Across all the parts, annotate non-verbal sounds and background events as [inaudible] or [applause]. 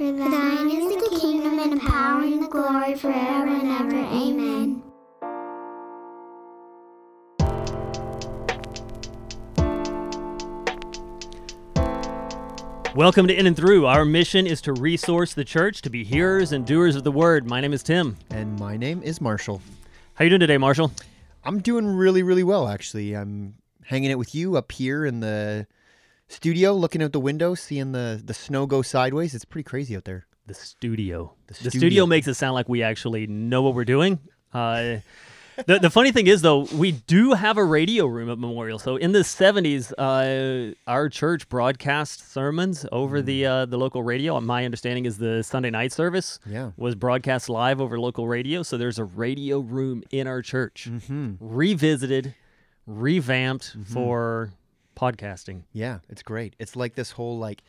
For thine is the kingdom and the power and the glory forever and ever. Amen. Welcome to In and Through. Our mission is to resource the church to be hearers and doers of the word. My name is Tim. And my name is Marshall. How you doing today, Marshall? I'm doing really, really well, actually. I'm hanging out with you up here in the studio, looking out the window, seeing the, the snow go sideways. It's pretty crazy out there. The studio. The studio, studio. makes it sound like we actually know what we're doing. Uh, the, the funny thing is, though, we do have a radio room at Memorial. So in the 70s, uh, our church broadcast sermons over the uh, the local radio. My understanding is the Sunday night service Yeah. was broadcast live over local radio. So there's a radio room in our church, Mm-hmm. revisited, revamped for podcasting. Yeah, it's great. It's like this whole like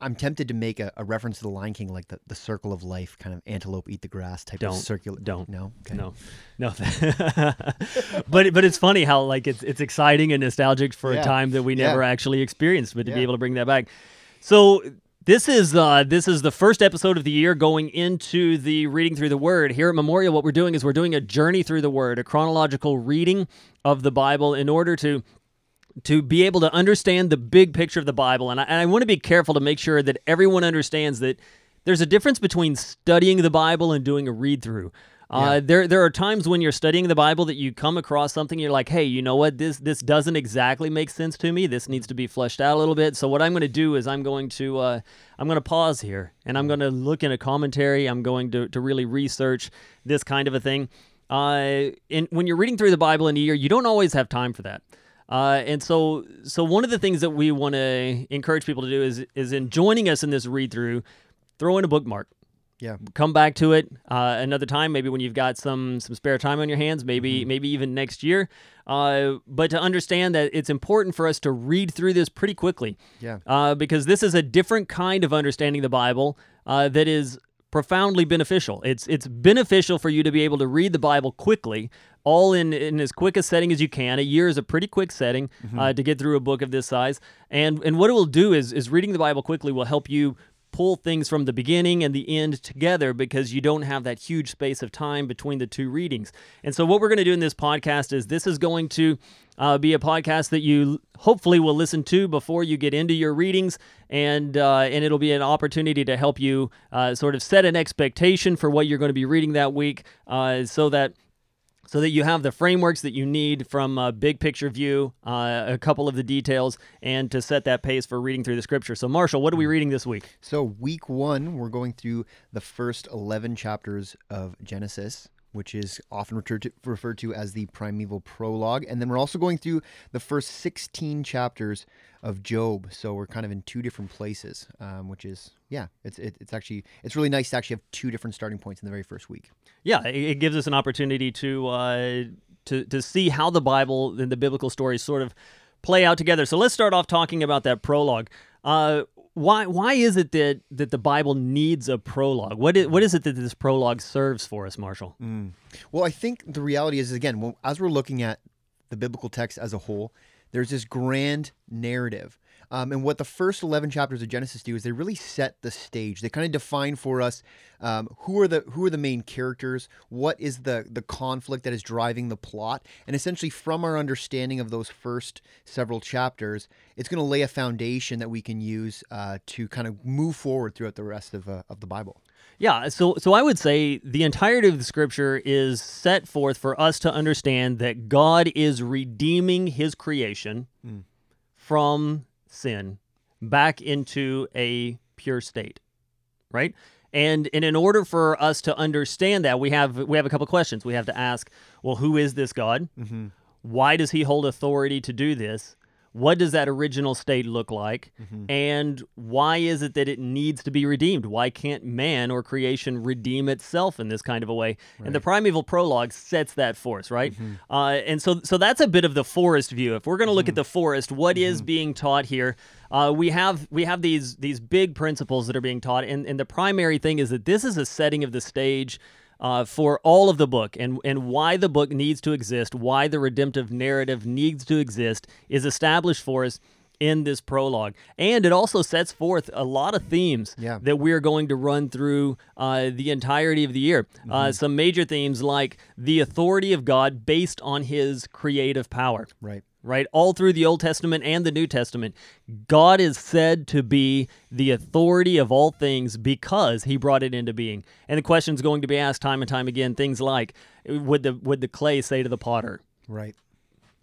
I'm tempted to make a, a reference to the Lion King, like the, the circle of life, kind of antelope eat the grass type Don't. of circular. Don't. No. Okay. No, no. [laughs] but but it's funny how like it's it's exciting and nostalgic for a time that we Yeah. never actually experienced, but to be able to bring that back. So this is uh, this is the first episode of the year going into the reading through the Word here at Memorial. What we're doing is we're doing a journey through the Word, a chronological reading of the Bible in order to to be able to understand the big picture of the Bible. And I, and I want to be careful to make sure that everyone understands that there's a difference between studying the Bible and doing a read through. Uh, there, there are times when you're studying the Bible that you come across something you're like, hey, you know what? This, this doesn't exactly make sense to me. This needs to be fleshed out a little bit. So what I'm going to do is I'm going to, uh, I'm going to pause here and I'm going to look in a commentary. I'm going to, to really research this kind of a thing. Uh, and when you're reading through the Bible in a year, you don't always have time for that. Uh, and so, so one of the things that we want to encourage people to do is, is in joining us in this read through, throw in a bookmark. Yeah. Come back to it uh, another time, maybe when you've got some some spare time on your hands, maybe maybe even next year. Uh, but to understand that it's important for us to read through this pretty quickly Yeah. uh, because this is a different kind of understanding the Bible uh, that is profoundly beneficial. It's it's beneficial for you to be able to read the Bible quickly, all in in as quick a setting as you can. A year is a pretty quick setting uh, to get through a book of this size, and and what it will do is is reading the Bible quickly will help you pull things from the beginning and the end together because you don't have that huge space of time between the two readings. And so, what we're going to do in this podcast is this is going to uh, be a podcast that you hopefully will listen to before you get into your readings, and uh, and it'll be an opportunity to help you uh, sort of set an expectation for what you're going to be reading that week, uh, so that so that you have the frameworks that you need from a big picture view, uh, a couple of the details, and to set that pace for reading through the scripture. So, Marshall, what are we reading this week? So, week one, we're going through the first 11 chapters of Genesis, which is often referred to, as the primeval prologue. And then we're also going through the first 16 chapters of Job. So, we're kind of in two different places, um, which is, yeah, it's, it, it's actually, it's really nice to actually have two different starting points in the very first week. Yeah, it, it gives us an opportunity to uh, to to see how the Bible and the biblical stories sort of play out together. So let's start off talking about that prologue. Uh, why why is it that that the Bible needs a prologue? What is, what is it that this prologue serves for us, Marshall? Mm. Well, I think the reality is, again, as we're looking at the biblical text as a whole, there's this grand narrative. Um, and what the first 11 chapters of Genesis do is they really set the stage. They kind of define for us um, who are the who are the main characters, what is the the conflict that is driving the plot, and essentially from our understanding of those first several chapters, it's going to lay a foundation that we can use uh, to kind of move forward throughout the rest of uh, of the Bible. Yeah, so so I would say the entirety of the scripture is set forth for us to understand that God is redeeming his creation from sin back into a pure state. Right? And and in order for us to understand that, we have we have a couple questions. We have to ask, well, who is this God? Mm-hmm. Why does he hold authority to do this? What does that original state look like? Mm-hmm. And why is it that it needs to be redeemed? Why can't man or creation redeem itself in this kind of a way? And the primeval prologue sets that for us, right? Uh, and so, so that's a bit of the forest view. If we're going to look at the forest, what is being taught here? Uh, we have we have these these big principles that are being taught, and, and the primary thing is that this is a setting of the stage uh, for all of the book and, and why the book needs to exist, why the redemptive narrative needs to exist, is established for us in this prologue. And it also sets forth a lot of themes Yeah. that we're going to run through uh, the entirety of the year. Uh, some major themes like the authority of God based on his creative power Right. Right? All through the Old Testament and the New Testament, God is said to be the authority of all things because he brought it into being. And the question is going to be asked time and time again things like would the would the clay say to the potter, Right.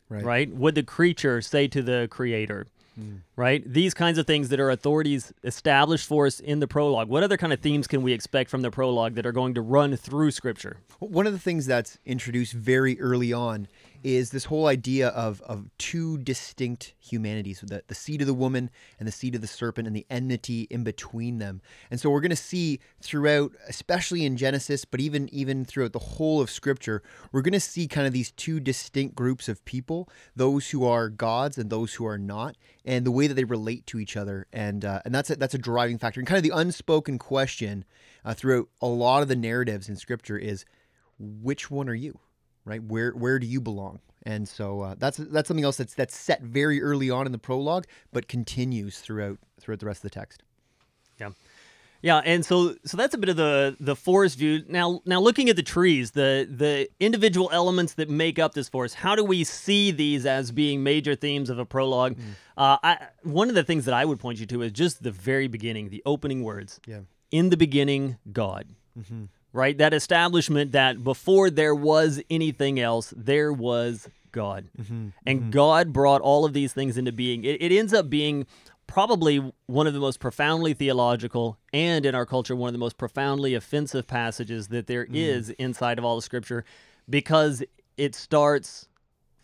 Right. right? Would the creature say to the creator? Hmm. Right? These kinds of things that are authorities established for us in the prologue. What other kind of themes can we expect from the prologue that are going to run through scripture? One of the things that's introduced very early on is this whole idea of, of two distinct humanities the, the seed of the woman and the seed of the serpent and the enmity in between them. And so we're going to see throughout, especially in Genesis, but even, even throughout the whole of Scripture, we're going to see kind of these two distinct groups of people those who are gods and those who are not, and the way that they relate to each other. And, uh, and that's, a, that's a driving factor. And kind of the unspoken question uh, throughout a lot of the narratives in Scripture is which one are you right where where do you belong and so uh, that's that's something else that's that's set very early on in the prologue but continues throughout throughout the rest of the text Yeah. Yeah, and so so that's a bit of the the forest view. Now now looking at the trees, the the individual elements that make up this forest, how do we see these as being major themes of a prologue? Uh, I, one of the things that I would point you to is just the very beginning, the opening words. Yeah. In the beginning, God. Right? That establishment that before there was anything else, there was God. Mm-hmm. Mm-hmm. And God brought all of these things into being. It, it ends up being probably one of the most profoundly theological and in our culture one of the most profoundly offensive passages that there mm-hmm. is inside of all the scripture because it starts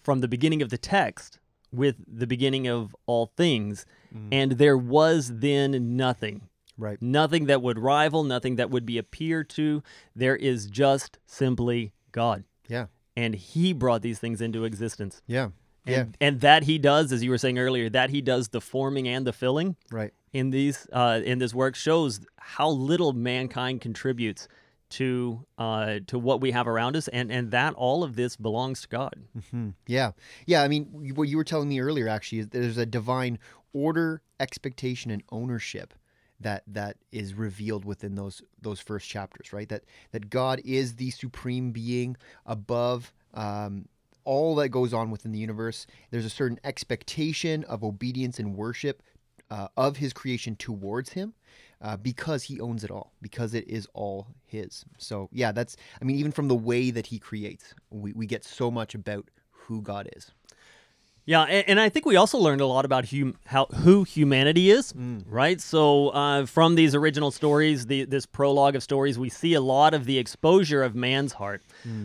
from the beginning of the text with the beginning of all things and there was then nothing right. Nothing that would rival nothing that would be a peer to. There is just simply god. Yeah. And he brought these things into existence. Yeah. And, yeah. and that he does as you were saying earlier that he does the forming and the filling right. in these uh, in this work shows how little mankind contributes to uh, to what we have around us. And and that all of this belongs to god. Hmm. yeah. Yeah i mean what you were telling me earlier actually is there's a divine order expectation and ownership that that is revealed within those those first chapters right? That that god is the supreme being above um, all that goes on within the universe. There's a certain expectation of obedience and worship uh, of his creation towards him uh, because he owns it all because it is all his. So yeah that's i mean even from the way that he creates we, we get so much about who god is Yeah, and, and I think we also learned a lot about hum, how who humanity is, right? So uh, from these original stories, the, this prologue of stories, we see a lot of the exposure of man's heart,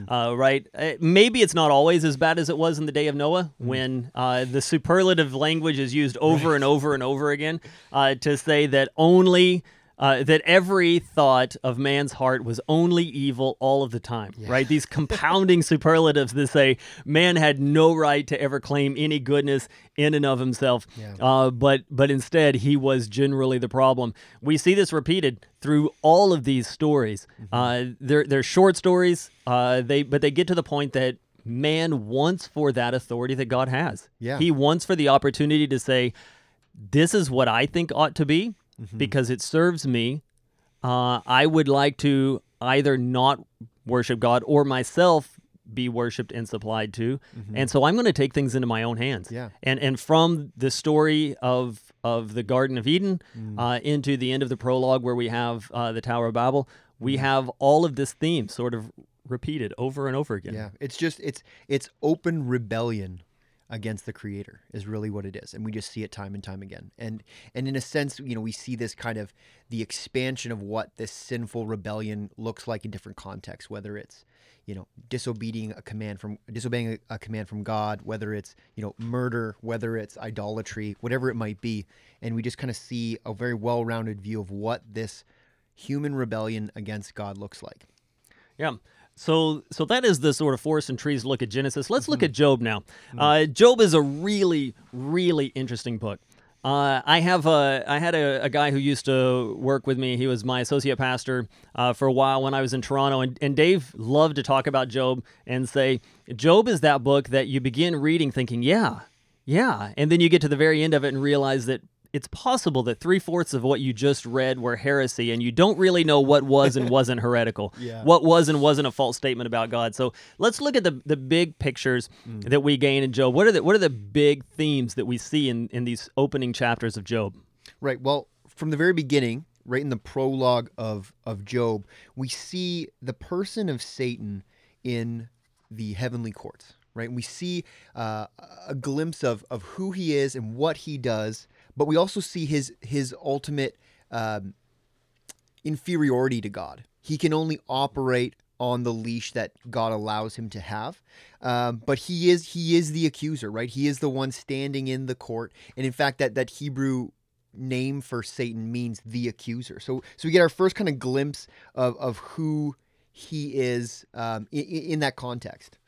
uh, right? Uh, maybe it's not always as bad as it was in the day of Noah, when uh, the superlative language is used over and over and over again uh, to say that only. Uh, that every thought of man's heart was only evil all of the time, right? These [laughs] compounding superlatives that say man had no right to ever claim any goodness in and of himself, Yeah. uh, but but instead he was generally the problem. We see this repeated through all of these stories. Uh, they're they're short stories, uh, they but they get to the point that man wants for that authority that God has. Yeah. he wants for the opportunity to say, "This is what I think ought to be." Because it serves me, uh, I would like to either not worship God or myself be worshipped and supplied to, and so I'm going to take things into my own hands. Yeah. And and from the story of of the Garden of Eden Mm. uh, into the end of the prologue where we have uh, the Tower of Babel, Mm. we have all of this theme sort of repeated over and over again. Yeah, it's just it's it's open rebellion against the creator is really what it is and we just see it time and time again. And and in a sense you know we see this kind of the expansion of what this sinful rebellion looks like in different contexts whether it's you know disobeying a command from disobeying a, a command from god whether it's you know murder whether it's idolatry whatever it might be. And we just kind of see a very well-rounded view of what this human rebellion against god looks like. Yeah. So so that is the sort of forest and trees look at Genesis. Let's look at Job now. Uh, Job is a really really interesting book. Uh, I have a I had a, a guy who used to work with me. He was my associate pastor uh, for a while when I was in Toronto, and, and Dave loved to talk about Job and say Job is that book that you begin reading thinking, yeah, Yeah, and then you get to the very end of it and realize that it's possible that three fourths of what you just read were heresy, and you don't really know what was and [laughs] wasn't heretical, Yeah. what was and wasn't a false statement about God. So let's look at the the big pictures Mm. that we gain in Job. What are the what are the big themes that we see in in these opening chapters of Job? Right. Well, from the very beginning, right in the prologue of of Job, we see the person of Satan in the heavenly courts. Right. And we see uh, a glimpse of of who he is and what he does, but we also see his his ultimate um, inferiority to God. He can only operate on the leash that God allows him to have. Um, but he is he is the accuser, right? He is the one standing in the court, and in fact, that that Hebrew name for Satan means the accuser. So so we get our first kind of glimpse of of who he is um, in, in that context.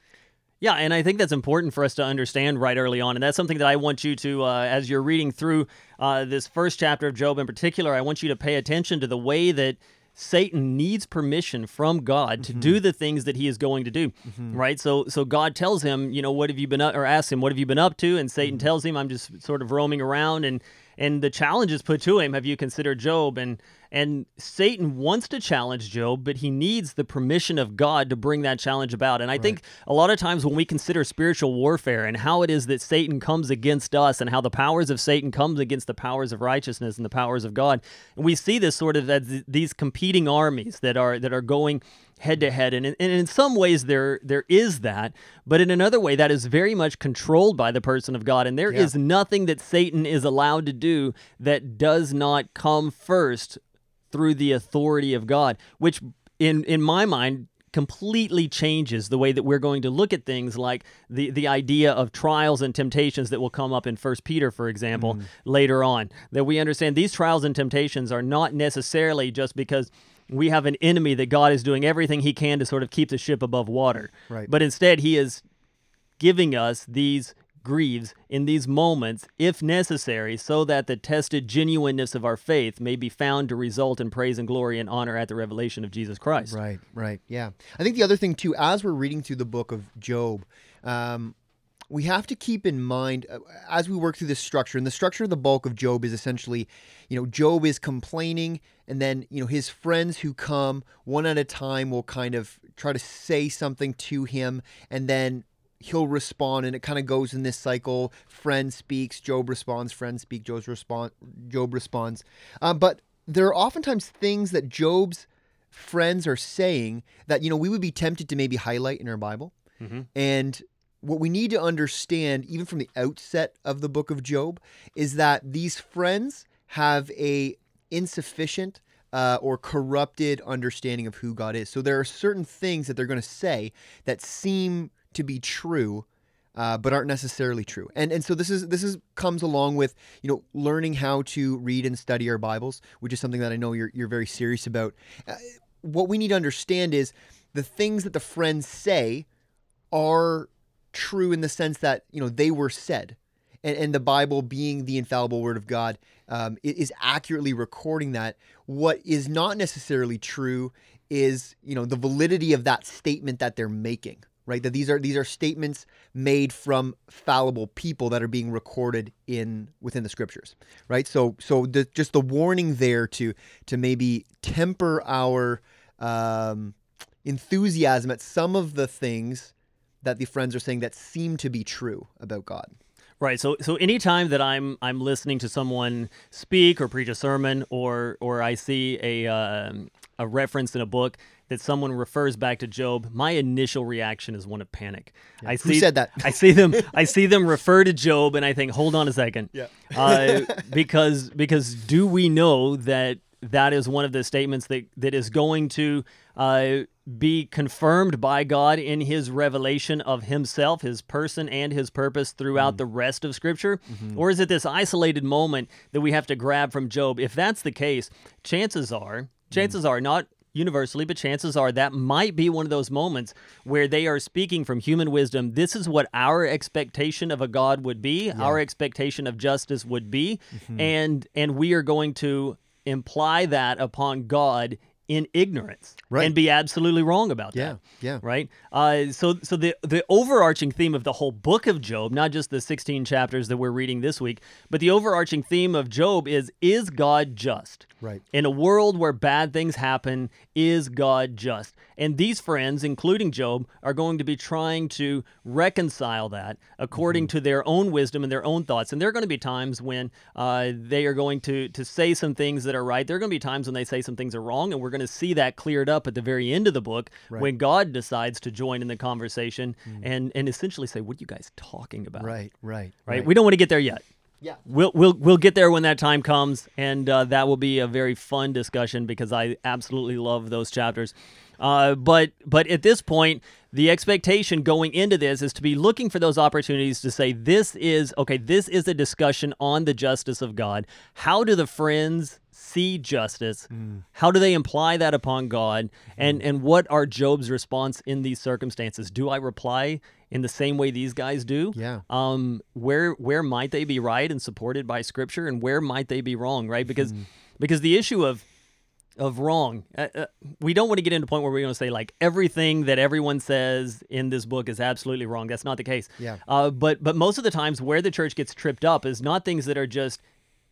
Yeah, and I think that's important for us to understand right early on. And that's something that I want you to, uh, as you're reading through uh, this first chapter of Job in particular, I want you to pay attention to the way that Satan needs permission from God to do the things that he is going to do, right? So, so God tells him, you know, what have you been up, or asks him, what have you been up to? And Satan tells him, I'm just sort of roaming around, and and the challenge is put to him. Have you considered Job? And and Satan wants to challenge Job, but he needs the permission of God to bring that challenge about. And I think a lot of times when we consider spiritual warfare and how it is that Satan comes against us and how the powers of Satan comes against the powers of righteousness and the powers of God, and we see this sort of as these competing armies that are that are going head to head and in, and in some ways there there is that but in another way that is very much controlled by the person of God and there is Yeah. nothing that Satan is allowed to do that does not come first through the authority of God, which in in my mind completely changes the way that we're going to look at things like the the idea of trials and temptations that will come up in first peter for example mm. later on. That we understand these trials and temptations are not necessarily just because we have an enemy that god is doing everything he can to sort of keep the ship above water. Right. but instead he is giving us these grieves in these moments, if necessary, so that the tested genuineness of our faith may be found to result in praise and glory and honor at the revelation of Jesus Christ. Right, right, yeah. I think the other thing too, as we're reading through the book of Job, um, we have to keep in mind uh, as we work through this structure, and the structure of the bulk of Job is essentially, you know, Job is complaining, and then you know his friends who come one at a time will kind of try to say something to him, and then he'll respond, and it kind of goes in this cycle. Friend speaks, Job responds. Friend speak, Job respond. Job responds. Um, but there are oftentimes things that Job's friends are saying that you know we would be tempted to maybe highlight in our Bible, and what we need to understand, even from the outset of the book of Job, is that these friends have a insufficient uh, or corrupted understanding of who God is. So there are certain things that they're going to say that seem to be true, uh, but aren't necessarily true. And and so this is this is comes along with you know learning how to read and study our Bibles, which is something that I know you're you're very serious about. Uh, what we need to understand is the things that the friends say are true in the sense that you know they were said and, and the bible being the infallible word of god um, is accurately recording that what is not necessarily true is you know the validity of that statement that they're making right that these are these are statements made from fallible people that are being recorded in within the scriptures right so so the, just the warning there to to maybe temper our um, enthusiasm at some of the things that the friends are saying that seem to be true about God. Right. So so anytime that I'm I'm listening to someone speak or preach a sermon or or I see a um a reference in a book that someone refers back to Job, my initial reaction is one of panic. I Who see said that? I see them I [laughs] see them refer to Job and I think, hold on a second. Yeah. uh, because because do we know that that is one of the statements that that is going to uh, be confirmed by God in His revelation of Himself, His person, and His purpose throughout mm. the rest of Scripture, mm-hmm. or is it this isolated moment that we have to grab from Job? If that's the case, chances are, chances mm. are not universally, but chances are that might be one of those moments where they are speaking from human wisdom. This is what our expectation of a God would be, our expectation of justice would be, mm-hmm. and and we are going to imply that upon God in ignorance Right. and be absolutely wrong about Yeah, that. yeah. Right. Uh, so, so the the overarching theme of the whole book of Job, not just the 16 chapters that we're reading this week, but the overarching theme of Job is: Is God just? Right. In a world where bad things happen, is God just? And these friends, including Job, are going to be trying to reconcile that according to their own wisdom and their own thoughts. And there are going to be times when uh, they are going to to say some things that are right. There are going to be times when they say some things are wrong, and we're going to see that cleared up at the very end of the book when God decides to join in the conversation and and essentially say, "What are you guys talking about?" Right, right, Right. We don't want to get there yet. Yeah. We'll we'll we'll get there when that time comes, and uh, that will be a very fun discussion because I absolutely love those chapters. Uh, but but at this point, the expectation going into this is to be looking for those opportunities to say this is okay. This is a discussion on the justice of God. How do the friends see justice? Mm. How do they imply that upon God? Mm. And and what are Job's response in these circumstances? Do I reply in the same way these guys do? Yeah. um, where where might they be right and supported by Scripture, and where might they be wrong? Right, because mm. because the issue of of wrong, uh, uh, we don't want to get into a point where we're going to say like everything that everyone says in this book is absolutely wrong. That's not the case. Yeah. Uh, but but most of the times where the church gets tripped up is not things that are just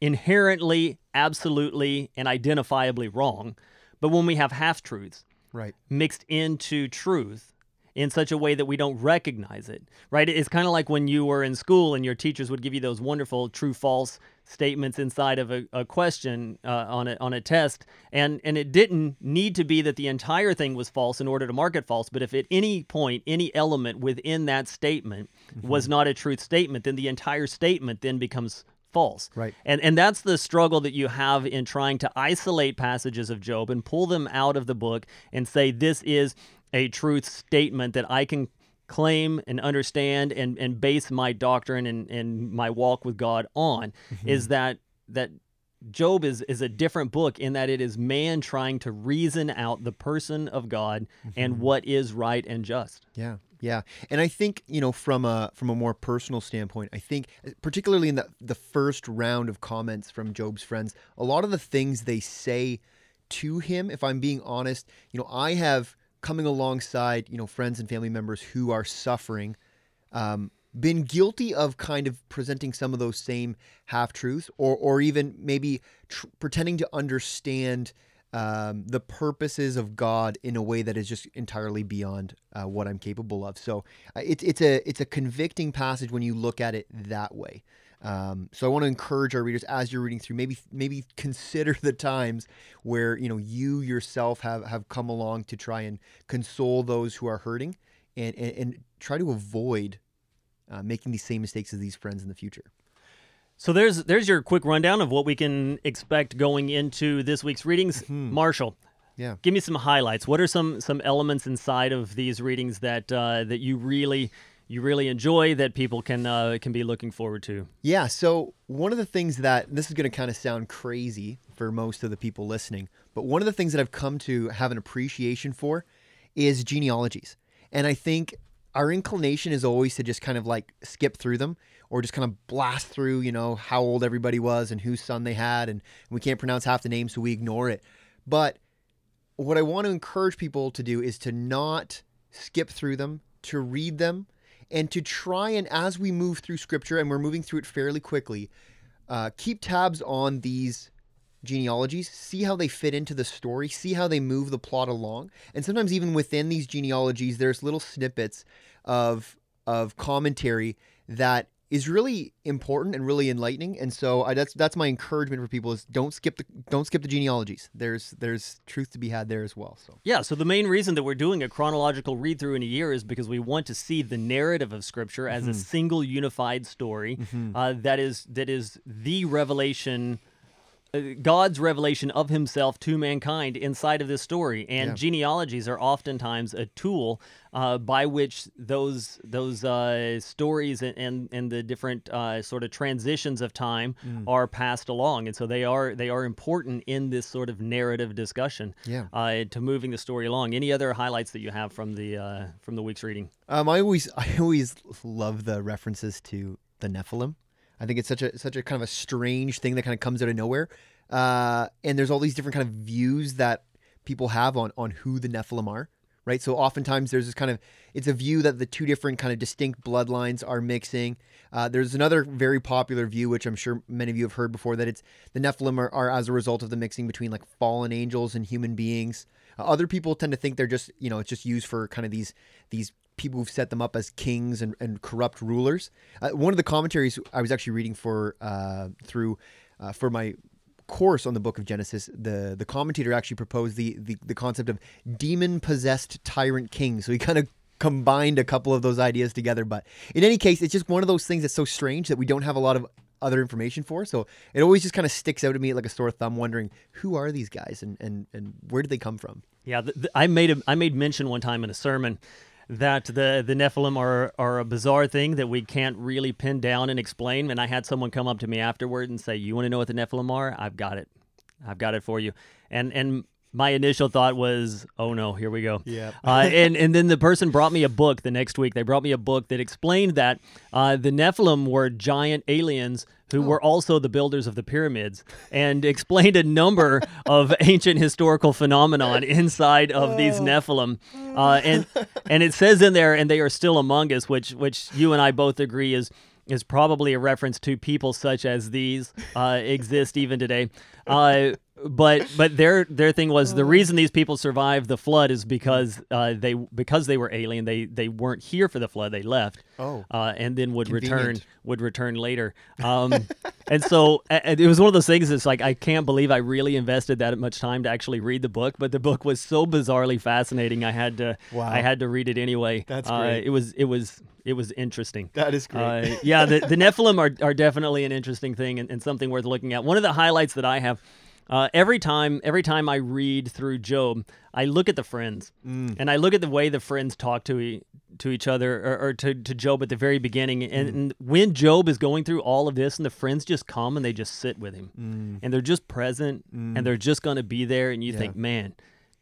inherently, absolutely, and identifiably wrong, but when we have half truths Right. mixed into truth in such a way that we don't recognize it, right? It's kind of like when you were in school and your teachers would give you those wonderful true false statements inside of a, a question uh, on, a, on a test. And, and it didn't need to be that the entire thing was false in order to mark it false. But if at any point, any element within that statement was not a truth statement, then the entire statement then becomes false. Right. And and that's the struggle that you have in trying to isolate passages of Job and pull them out of the book and say this is a truth statement that I can claim and understand and, and base my doctrine and, and my walk with God on mm-hmm. is that that Job is is a different book in that it is man trying to reason out the person of God and mm-hmm. what is right and just. Yeah, yeah, and I think you know from a from a more personal standpoint, I think particularly in the the first round of comments from Job's friends, a lot of the things they say to him, if I'm being honest, you know, I have coming alongside you know friends and family members who are suffering, um, been guilty of kind of presenting some of those same half truths, or or even maybe tr- pretending to understand um, the purposes of God in a way that is just entirely beyond uh, what I'm capable of. So uh, it's it's a it's a convicting passage when you look at it that way. Um, so I want to encourage our readers as you're reading through, maybe maybe [laughs] consider the times where you know you yourself have have come along to try and console those who are hurting, and and, and try to avoid uh, making these same mistakes as these friends in the future. So there's there's your quick rundown of what we can expect going into this week's readings. Marshall, Yeah. give me some highlights. What are some some elements inside of these readings that uh, that you really you really enjoy that people can uh, can be looking forward to? Yeah. So one of the things that this is going to kind of sound crazy for most of the people listening, but one of the things that I've come to have an appreciation for is genealogies, and I think our inclination is always to just kind of like skip through them or just kind of blast through, you know, how old everybody was and whose son they had, and we can't pronounce half the names, so we ignore it. But what I want to encourage people to do is to not skip through them, to read them, and to try and, as we move through scripture, and we're moving through it fairly quickly, uh, keep tabs on these genealogies, see how they fit into the story, see how they move the plot along. And sometimes even within these genealogies, there's little snippets of of commentary that is really important and really enlightening. And so I, that's that's my encouragement for people is don't skip the don't skip the genealogies. There's there's truth to be had there as well. So Yeah, so the main reason that we're doing a chronological read through in a year is because we want to see the narrative of Scripture as a single unified story uh, that is that is the revelation, God's revelation of Himself to mankind inside of this story. And Yeah. genealogies are oftentimes a tool uh, by which those those uh, stories and, and and the different uh, sort of transitions of time are passed along, and so they are they are important in this sort of narrative discussion Yeah. uh, to moving the story along. Any other highlights that you have from the uh, from the week's reading? Um, I always [laughs] I always love the references to the Nephilim. I think it's such a such a kind of a strange thing that kind of comes out of nowhere. Uh, and there's all these different kind of views that people have on on who the Nephilim are, right? So oftentimes there's this kind of it's a view that the two different kind of distinct bloodlines are mixing. Uh, there's another very popular view, which I'm sure many of you have heard before, that it's the Nephilim are, are as a result of the mixing between like fallen angels and human beings. Uh, other people tend to think they're just you know it's just used for kind of these these people who've set them up as kings and, and corrupt rulers. Uh, one of the commentaries I was actually reading for uh, through uh, for my course on the book of Genesis, the the commentator actually proposed the the, the concept of demon possessed tyrant king. So he kind of combined a couple of those ideas together. But in any case, it's just one of those things that's so strange that we don't have a lot of other information for. So it always just kind of sticks out to me like a sore thumb, wondering who are these guys and and, and where did they come from? Yeah, I made a, I made mention one time in a sermon that the the Nephilim are are a bizarre thing that we can't really pin down and explain. And I had someone come up to me afterward and say, "You want to know what the Nephilim are? I've got it. I've got it for you." And and my initial thought was, "Oh no, here we go." Yeah. uh, and and then the person brought me a book the next week. They brought me a book that explained that uh, the Nephilim were giant aliens who were also the builders of the pyramids, and explained a number of [laughs] ancient historical phenomenon inside of these Nephilim. Uh, and and it says in there, and they are still among us, which which you and I both agree is is probably a reference to people such as these uh, exist even today. Uh, but but their their thing was the reason these people survived the flood is because uh, they because they were alien they they weren't here for the flood they left Oh. uh, and then would return would return later um, and so and it was one of those things it's like I can't believe I really invested that much time to actually read the book but the book was so bizarrely fascinating I had to Wow. I had to read it anyway That's Uh, great. it was it was it was interesting That is great. uh, yeah, the, the Nephilim are, are definitely an interesting thing and, and something worth looking at. One of the highlights that I have uh, every time every time I read through Job, I look at the friends Mm. and I look at the way the friends talk to e- to each other or, or to, to Job at the very beginning. And, Mm. and when Job is going through all of this, and the friends just come and they just sit with him, Mm. and they're just present and they're just going to be there, and you Yeah. think, man,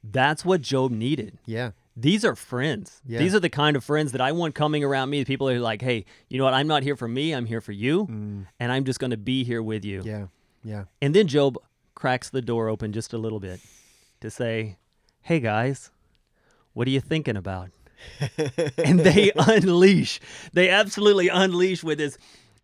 that's what Job needed yeah. these are friends. Yeah. These are the kind of friends that I want coming around me. People are like, hey, you know what? I'm not here for me. I'm here for you. And I'm just going to be here with you. Mm. Yeah. Yeah. And then Job cracks the door open just a little bit to say, hey, guys, what are you thinking about? [laughs] and they [laughs] unleash. They absolutely unleash with this.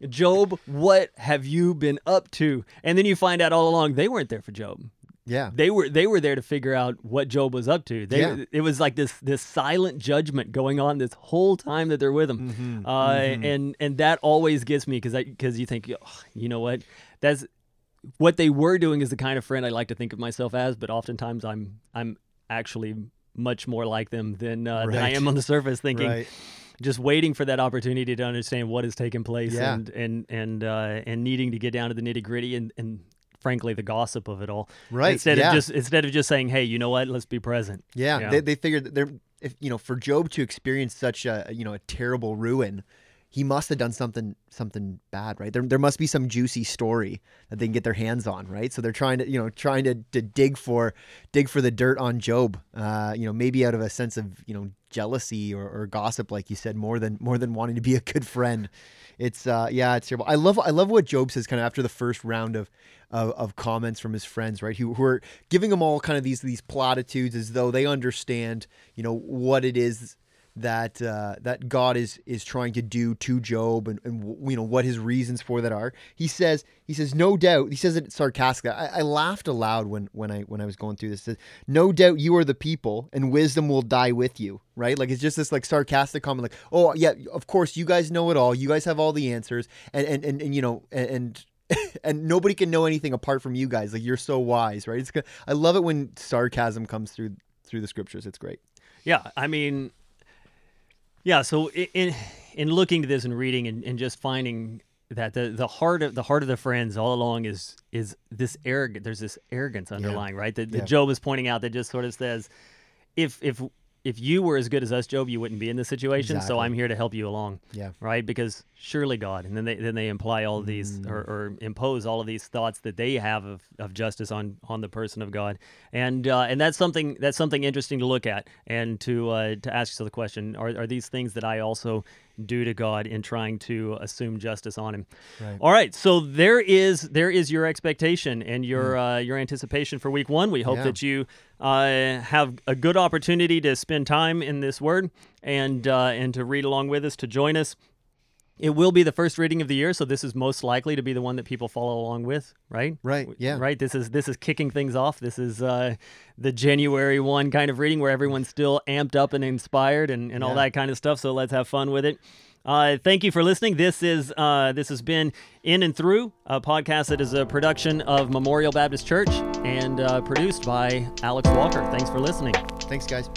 Job, what have you been up to? And then you find out all along they weren't there for Job Yeah. they were they were there to figure out what Job was up to. They, Yeah. It was like this this silent judgment going on this whole time that they're with him, Mm-hmm. uh, and and that always gets me because I because you think "Oh, you know what that's what they were doing is the kind of friend I like to think of myself as, but oftentimes I'm I'm actually much more like them than uh, than I am on the surface, thinking. Right. Just waiting for that opportunity to understand what has taken place, Yeah. and and and uh, and needing to get down to the nitty gritty, and and frankly the gossip of it all. Right, Instead yeah. of just instead of just saying, "Hey, you know what? Let's be present." Yeah, Yeah. They, they figured that they're if you know for Job to experience such a you know a terrible ruin, he must have done something something bad, right? There there must be some juicy story that they can get their hands on, right? So they're trying to you know trying to, to dig for dig for the dirt on Job, uh, you know maybe out of a sense of you know jealousy or, or gossip, like you said, more than more than wanting to be a good friend. It's uh yeah, it's terrible. I love I love what Job says kind of after the first round of of, of comments from his friends, right? Who, who are giving him all kind of these these platitudes as though they understand, you know, what it is that uh, that God is is trying to do to Job and, and you know what his reasons for that are. He says he says no doubt. He says it sarcastically. I, I laughed aloud when when I when I was going through this. Says, no doubt you are the people, and wisdom will die with you. Right? Like it's just this like sarcastic comment, like oh yeah, of course you guys know it all. You guys have all the answers, and and and, and you know and. and [laughs] and nobody can know anything apart from you guys. Like you're so wise, right? It's. I love it when sarcasm comes through through the scriptures. It's great. Yeah, I mean, yeah. So in in looking to this and reading and, and just finding that the the heart of the heart of the friends all along is is this arrogant. There's this arrogance underlying, right? That, that Yeah. Job is pointing out that just sort of says, if if if you were as good as us, Job, you wouldn't be in this situation. So I'm here to help you along. Yeah. right? Because surely God, and then they then they imply all of these or, or impose all of these thoughts that they have of, of justice on on the person of God, and uh, and that's something that's something interesting to look at and to uh, to ask yourself the question: Are are these things that I also do to God in trying to assume justice on him. Right. All right, so there is there is your expectation and your uh, your anticipation for week one. We hope Yeah. that you uh, have a good opportunity to spend time in this word and uh, and to read along with us, to join us. It will be the first reading of the year, so this is most likely to be the one that people follow along with, right? Right, yeah. Right. This is this is kicking things off. This is uh, the January one kind of reading where everyone's still amped up and inspired and, and all that kind of stuff. So let's have fun with it. Uh, thank you for listening. This is uh, this has been In and Through, a podcast that is a production of Memorial Baptist Church and uh, produced by Alex Walker. Thanks for listening. Thanks, guys.